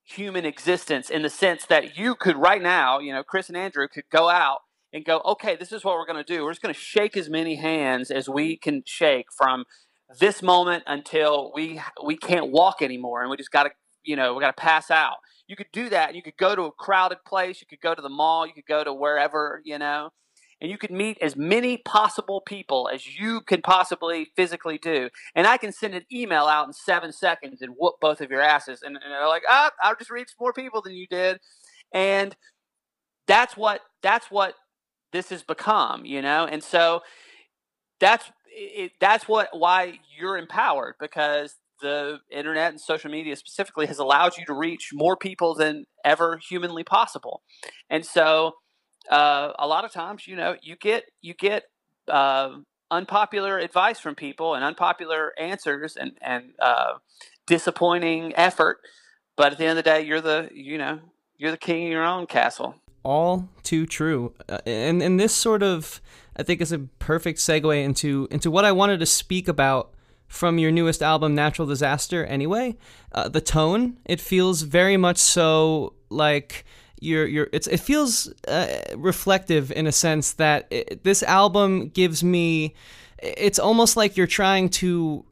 human existence in the sense that you could right now, you know, Chris and Andrew could go out and go, okay, this is what we're going to do. We're just going to shake as many hands as we can shake from this moment until we we can't walk anymore, and we just got to, you know, we got to pass out. You could do that. You could go to a crowded place. You could go to the mall. You could go to wherever, you know, and you could meet as many possible people as you can possibly physically do. And I can send an email out in seven seconds and whoop both of your asses. And, and they're like, ah, I've just reached more people than you did. And that's what that's what this has become, you know. And so that's it, that's what why you're empowered because the internet and social media specifically has allowed you to reach more people than ever humanly possible. And so uh, a lot of times, you know, you get you get uh, unpopular advice from people and unpopular answers and and uh, disappointing effort. But at the end of the day, you're the you know you're the king of your own castle. All too true, uh, and and this sort of I think is a perfect segue into into what I wanted to speak about from your newest album, Natural Disaster. Anyway, uh, the tone it feels very much so like you're you're it's it feels uh, reflective in a sense that it, this album gives me it's almost like you're trying to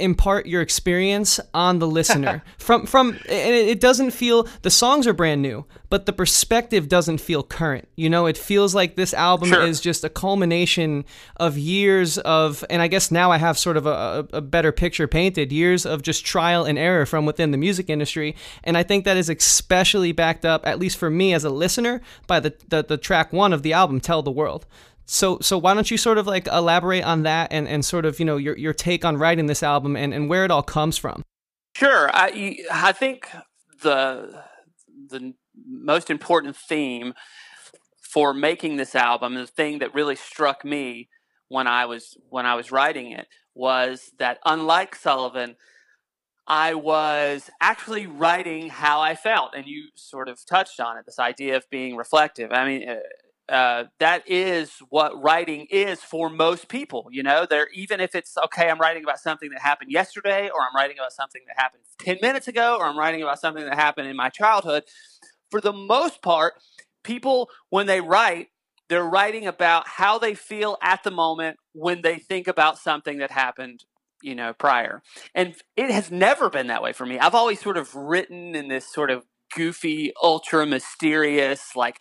impart your experience on the listener. From from and it doesn't feel the songs are brand new but the perspective doesn't feel current you know? It feels like this album Sure. is just a culmination of years of and i guess now i have sort of a, a, better picture painted years of just trial and error from within the music industry. And i think that is especially backed up at least for me as a listener by the the, the track one of the album tell the world so so why don't you sort of like elaborate on that and, and sort of you know your, your take on writing this album and, and where it all comes from Sure, I I think the the most important theme for making this album, the thing that really struck me when I was when I was writing it, was that unlike Sullivan, I was actually writing how I felt, and you sort of touched on it. This idea of being reflective. I mean. Uh, Uh, that is what writing is for most people. You know, they're even if it's okay, I'm writing about something that happened yesterday, or I'm writing about something that happened 10 minutes ago, or I'm writing about something that happened in my childhood. For the most part, people, when they write, they're writing about how they feel at the moment when they think about something that happened you know prior and it has never been that way for me i've always sort of written in this sort of goofy ultra mysterious like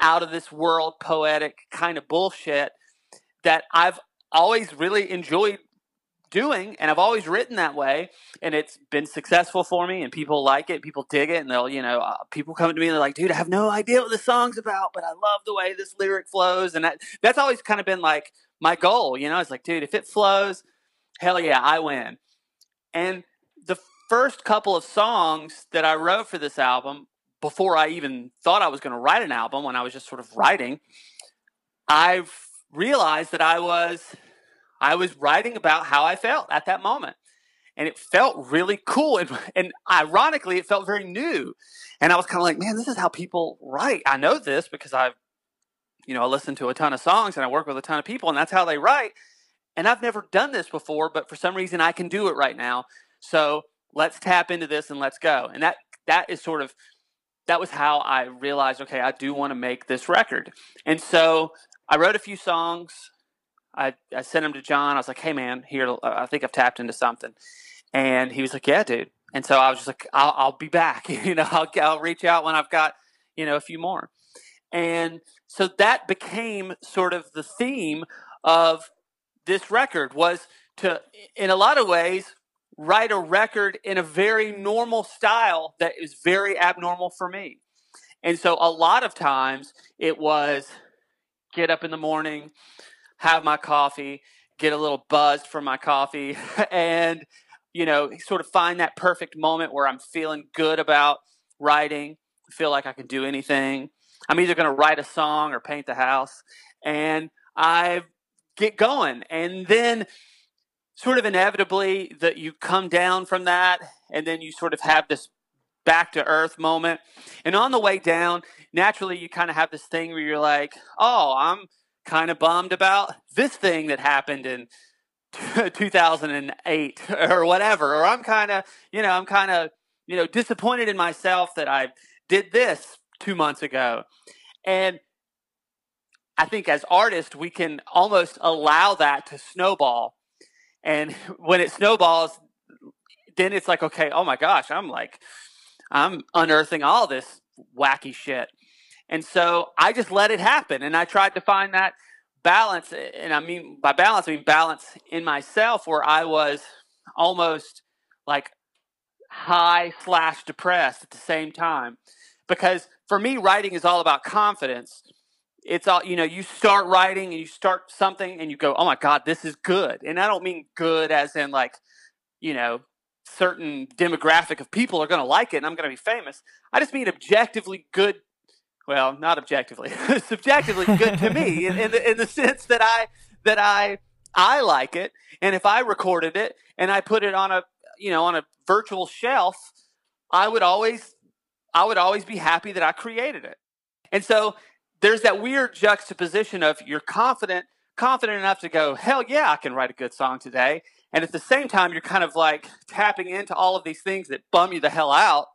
out of this world poetic kind of bullshit that I've always really enjoyed doing and I've always written that way and it's been successful for me and people like it people dig it and they'll you know uh, people come to me and they're like dude I have no idea what the song's about but I love the way this lyric flows and that that's always kind of been like my goal you know? It's like dude if it flows hell yeah I win. And the first couple of songs that I wrote for this album before I even thought I was going to write an album, when I was just sort of writing, I realized that I was I was writing about how I felt at that moment. And it felt really cool. And, and ironically, it felt very new. And I was kind of like, man, this is how people write. I know this because I've, you know, I listen to a ton of songs and I work with a ton of people, and that's how they write. And I've never done this before, but for some reason I can do it right now. So let's tap into this and let's go. And that that is sort of that was how I realized, okay, I do want to make this record. And so I wrote a few songs. I, I sent them to John. I was like, hey, man, here, uh, I think I've tapped into something. And he was like, yeah, dude. And so I was just like, I'll, I'll be back. you know, I'll, I'll reach out when I've got, you know, a few more. And so that became sort of the theme of this record was to, in a lot of ways, write a record in a very normal style that is very abnormal for me. And so a lot of times it was get up in the morning, have my coffee, get a little buzzed from my coffee, and, you know, sort of find that perfect moment where I'm feeling good about writing, feel like I can do anything. I'm either going to write a song or paint the house. And I get going. And then sort of inevitably that you come down from that and then you sort of have this back to earth moment. And on the way down, naturally you kind of have this thing where you're like, "Oh, I'm kind of bummed about this thing that happened in 2008 or whatever or I'm kind of, you know, I'm kind of, you know, disappointed in myself that I did this 2 months ago." And I think as artists, we can almost allow that to snowball. And when it snowballs, then it's like, okay, oh my gosh, I'm like, I'm unearthing all this wacky shit. And so I just let it happen. And I tried to find that balance. And I mean, by balance, I mean balance in myself where I was almost like high slash depressed at the same time. Because for me, writing is all about confidence. It's all, you know, you start writing and you start something and you go, oh my God, this is good. And I don't mean good as in like, you know, certain demographic of people are going to like it and I'm going to be famous. I just mean objectively good. Well, not objectively, subjectively good to me in, in, the, in the sense that I that I I like it, and if I recorded it and I put it on a you know on a virtual shelf, I would always I would always be happy that I created it. And so there's that weird juxtaposition of you're confident confident enough to go, hell yeah, I can write a good song today. And at the same time, you're kind of like tapping into all of these things that bum you the hell out.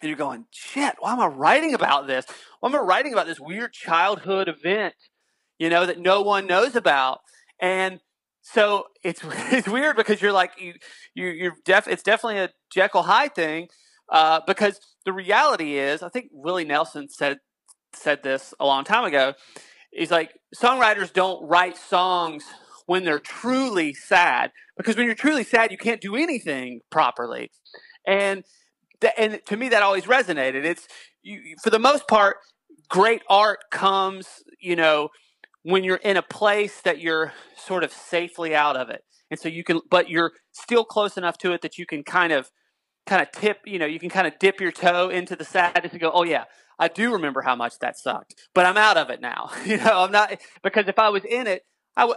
And you're going, shit, why am I writing about this? Why am I writing about this weird childhood event, you know, that no one knows about? And so it's it's weird because you're like you you you're def it's definitely a Jekyll Hyde thing uh, because the reality is I think Willie Nelson said said this a long time ago. He's like songwriters don't write songs when they're truly sad because when you're truly sad you can't do anything properly and th- and to me that always resonated it's you, for the most part great art comes you know when you're in a place that you're sort of safely out of it and so you can but you're still close enough to it that you can kind of kind of tip you know you can kind of dip your toe into the sadness and go oh yeah i do remember how much that sucked but i'm out of it now you know i'm not because if i was in it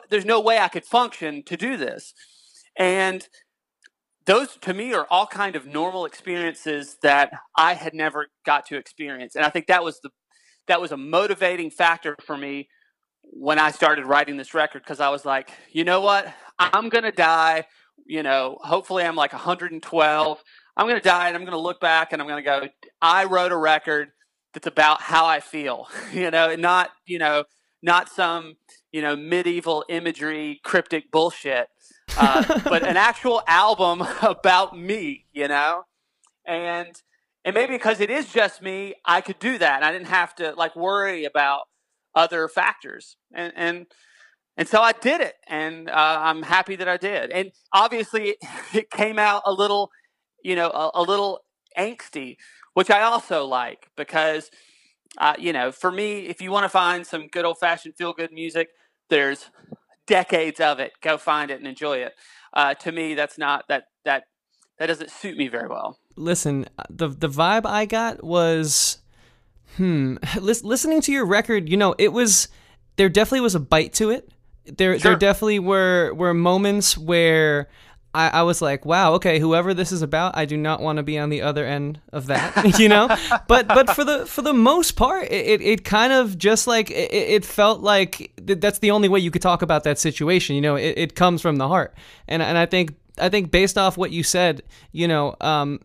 there's no way I could function to do this. And those to me are all kind of normal experiences that I had never got to experience. And I think that was the that was a motivating factor for me when I started writing this record because I was like, you know what? I'm going to die, you know, hopefully I'm like 112. I'm going to die and I'm going to look back and I'm going to go I wrote a record that's about how I feel, you know, and not, you know, not some you know medieval imagery cryptic bullshit uh, but an actual album about me you know? And and maybe because it is just me i could do that and i didn't have to like worry about other factors. And and and so i did it and uh, i'm happy that i did. And obviously it, it came out a little you know a, a little angsty which i also like because uh, you know, for me, if you want to find some good old fashioned feel good music, there's decades of it. Go find it and enjoy it. Uh, to me, that's not that that that doesn't suit me very well. Listen, the the vibe I got was, hmm, listening to your record. You know, it was there definitely was a bite to it. There sure. there definitely were were moments where I, I was like, wow, okay, whoever this is about, I do not want to be on the other end of that, you know. but but for the for the most part, it, it, kind of just like it, it felt like that's the only way you could talk about that situation. You know, it, it comes from the heart, and and I think I think based off what you said, you know, um,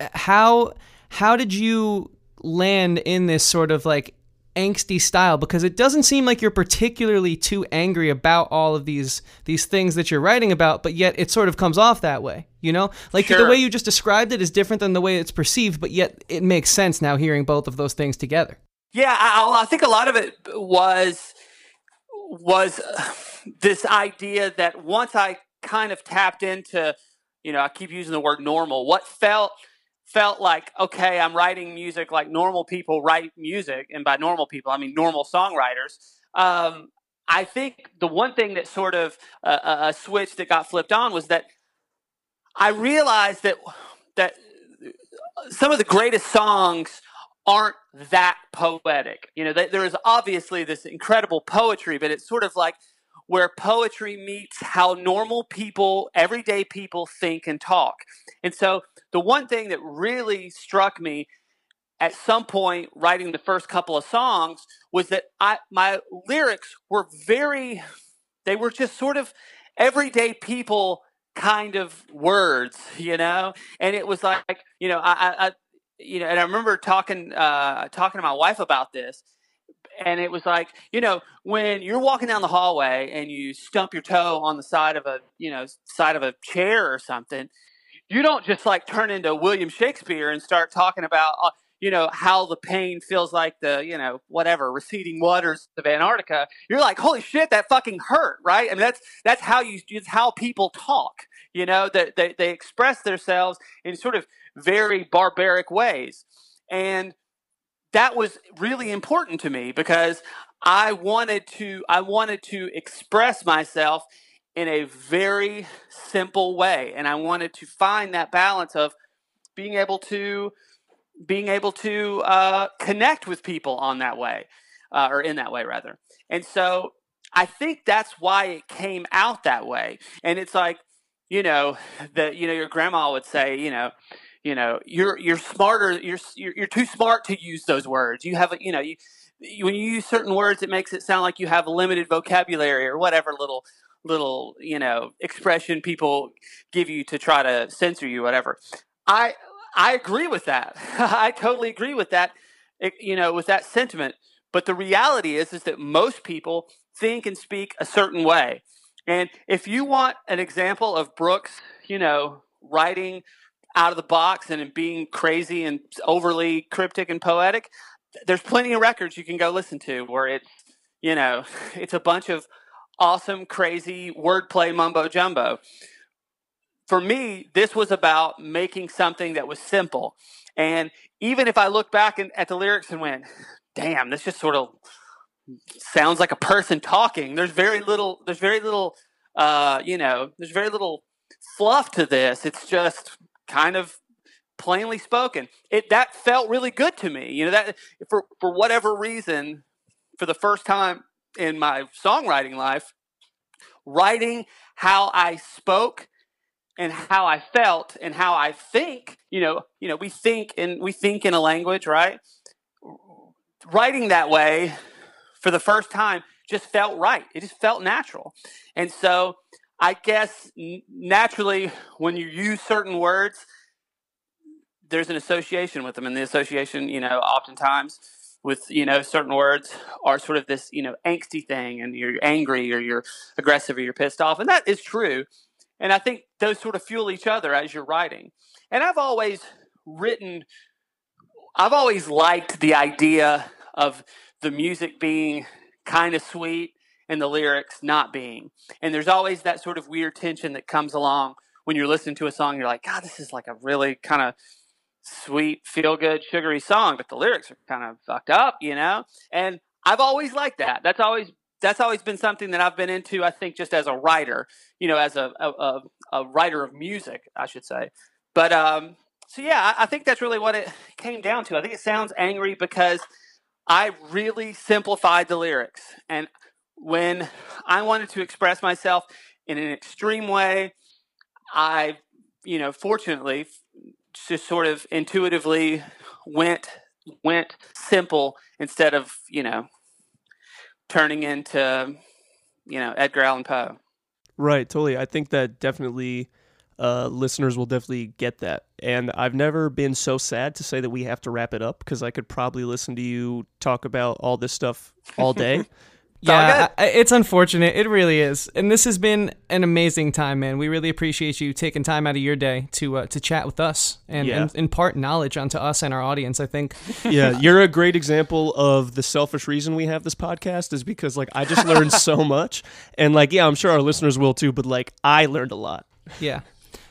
how how did you land in this sort of like angsty style because it doesn't seem like you're particularly too angry about all of these these things that you're writing about but yet it sort of comes off that way you know like sure. the way you just described it is different than the way it's perceived but yet it makes sense now hearing both of those things together yeah i, I think a lot of it was was uh, this idea that once i kind of tapped into you know i keep using the word normal what felt felt like okay i'm writing music like normal people write music and by normal people i mean normal songwriters. Um, i think the one thing that sort of uh, a switch that got flipped on was that i realized that that some of the greatest songs aren't that poetic. You know there is obviously this incredible poetry but it's sort of like where poetry meets how normal people, everyday people think and talk. And so the one thing that really struck me at some point writing the first couple of songs was that I my lyrics were very they were just sort of everyday people kind of words, you know? And it was like, you know, I, I you know, and I remember talking uh talking to my wife about this and it was like you know when you're walking down the hallway and you stump your toe on the side of a you know side of a chair or something you don't just like turn into william shakespeare and start talking about uh, you know how the pain feels like the you know whatever receding waters of antarctica. You're like holy shit that fucking hurt right? I mean that's that's how you it's how people talk you know? That they, they express themselves in sort of very barbaric ways. And that was really important to me because I wanted to I wanted to express myself in a very simple way. And I wanted to find that balance of being able to being able to uh, connect with people on that way uh, or in that way rather. And so I think that's why it came out that way. And it's like you know that you know your grandma would say you know you know you're you're smarter you're you're, too smart to use those words. You have a you know you when you use certain words it makes it sound like you have a limited vocabulary or whatever little little you know expression people give you to try to censor you whatever. I i agree with that. I totally agree with that eh, you know with that sentiment. But the reality is is that most people think and speak a certain way. And if you want an example of brooks you know writing out of the box and being crazy and overly cryptic and poetic, there's plenty of records you can go listen to where it's, you know, it's a bunch of awesome, crazy wordplay mumbo jumbo. For me, this was about making something that was simple. And even if I look back at the lyrics and went, damn, this just sort of sounds like a person talking, there's very little, there's very little, uh, you know, there's very little fluff to this. It's just kind of plainly spoken. It that felt really good to me. You know that for for whatever reason, for the first time in my songwriting life, writing how I spoke and how I felt and how I think. You know, you know, we think and we think in a language, right? Writing that way for the first time just felt right. It just felt natural, and so I guess naturally, when you use certain words, there's an association with them, and the association, you know, oftentimes with you know certain words are sort of this you know angsty thing, and you're angry or you're aggressive or you're pissed off, and that is true. And I think those sort of fuel each other as you're writing. And I've always written, I've always liked the idea of the music being kind of sweet and the lyrics not being. And there's always that sort of weird tension that comes along when you're listening to a song. You're like, God, this is like a really kind of sweet, feel good, sugary song, but the lyrics are kind of fucked up, you know? And I've always liked that. That's always that's always been something that I've been into. I think just as a writer, you know, as a a, a writer of music, I should say. But um, so yeah, I, I think that's really what it came down to. I think it sounds angry because I really simplified the lyrics, and when I wanted to express myself in an extreme way, I, you know, fortunately, just sort of intuitively went went simple instead of you know turning into you know Edgar Allan Poe. Right, totally. I think that definitely uh, listeners will definitely get that. And I've never been so sad to say that we have to wrap it up because I could probably listen to you talk about all this stuff all day. Yeah, I, it's unfortunate. It really is. And this has been an amazing time, man. We really appreciate you taking time out of your day to uh, to chat with us and, yeah. and, impart knowledge onto us and our audience. I think. Yeah, you're a great example of the selfish reason we have this podcast is because like I just learned so much, and like yeah, I'm sure our listeners will too. But like I learned a lot. Yeah.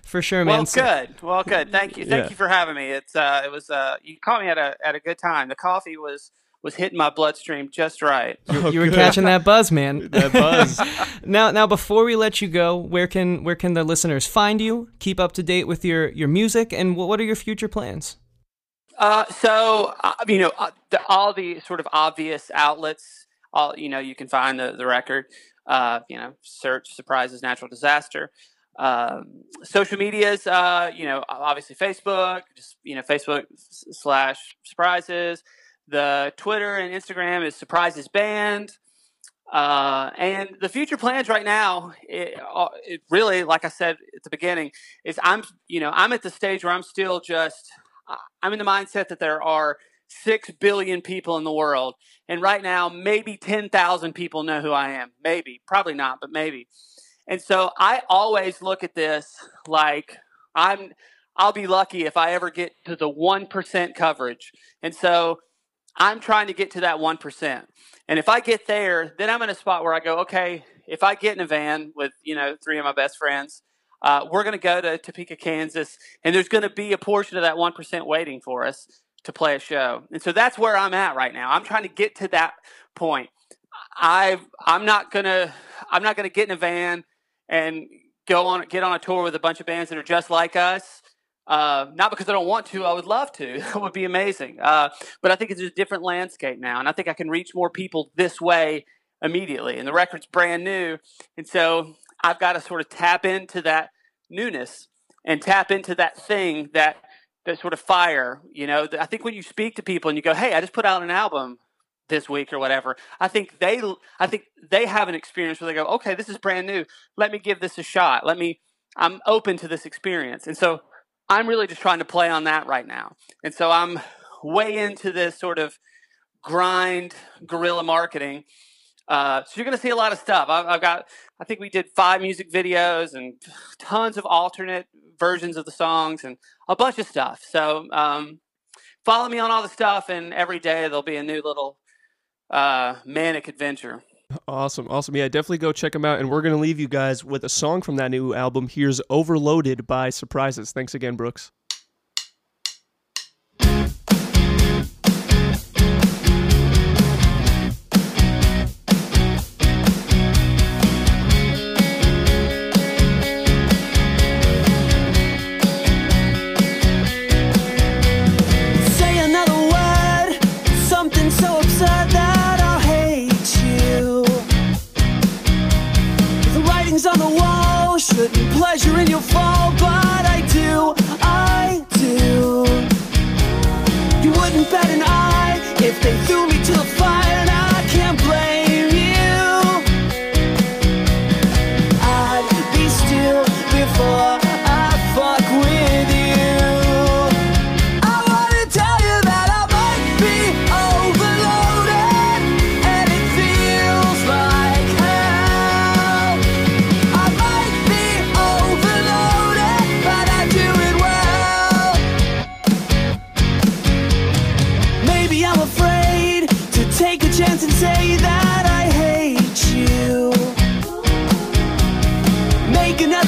For sure, man. Well, good. Well, good. Thank you. Thank yeah. you for having me. It's uh, it was uh, you caught me at a at a good time. The coffee was was hitting my bloodstream just right. You, you were catching that buzz, man. that buzz. now, now, before we let you go, where can where can the listeners find you? Keep up to date with your your music, and what, what are your future plans? Uh, so uh, you know, uh, the, all the sort of obvious outlets. all you know, you can find the the record. Uh, you know, search surprises natural disaster. Um, social medias, uh, you know, obviously Facebook, just you know, Facebook slash surprises. The Twitter and Instagram is surprises band. Uh, and the future plans right now, it, uh, it, really, like I said at the beginning, is I'm, you know, I'm at the stage where I'm still just, I'm in the mindset that there are six billion people in the world, and right now maybe ten thousand people know who I am. Maybe, probably not, but maybe. And so I always look at this like I'm. I'll be lucky if I ever get to the one percent coverage, and so I'm trying to get to that one percent. And if I get there, then I'm in a spot where I go, okay, if I get in a van with, you know, three of my best friends, uh, we're going to go to Topeka, Kansas, and there's going to be a portion of that 1% waiting for us to play a show. And so that's where I'm at right now. I'm trying to get to that point. I I'm not going to I'm not going to get in a van and go on get on a tour with a bunch of bands that are just like us uh, not because I don't want to, I would love to. it would be amazing. Uh, but I think it's a different landscape now, and I think I can reach more people this way immediately. And the record's brand new, and so I've got to sort of tap into that newness and tap into that thing that that sort of fire. You know, I think when you speak to people and you go, "Hey, I just put out an album." this week or whatever i think they i think they have an experience where they go okay this is brand new let me give this a shot let me i'm open to this experience and so I'm really just trying to play on that right now. And so I'm way into this sort of grind guerrilla marketing. Uh, so you're going to see a lot of stuff. I've, I've, got, I think we did five music videos and tons of alternate versions of the songs and a bunch of stuff. So um, follow me on all the stuff, and every day there'll be a new little uh, manic adventure. Awesome. Awesome. Yeah, definitely go check them out. And we're going to leave you guys with a song from that new album. Here's Overloaded by Surprises. Thanks again, Brooks. Do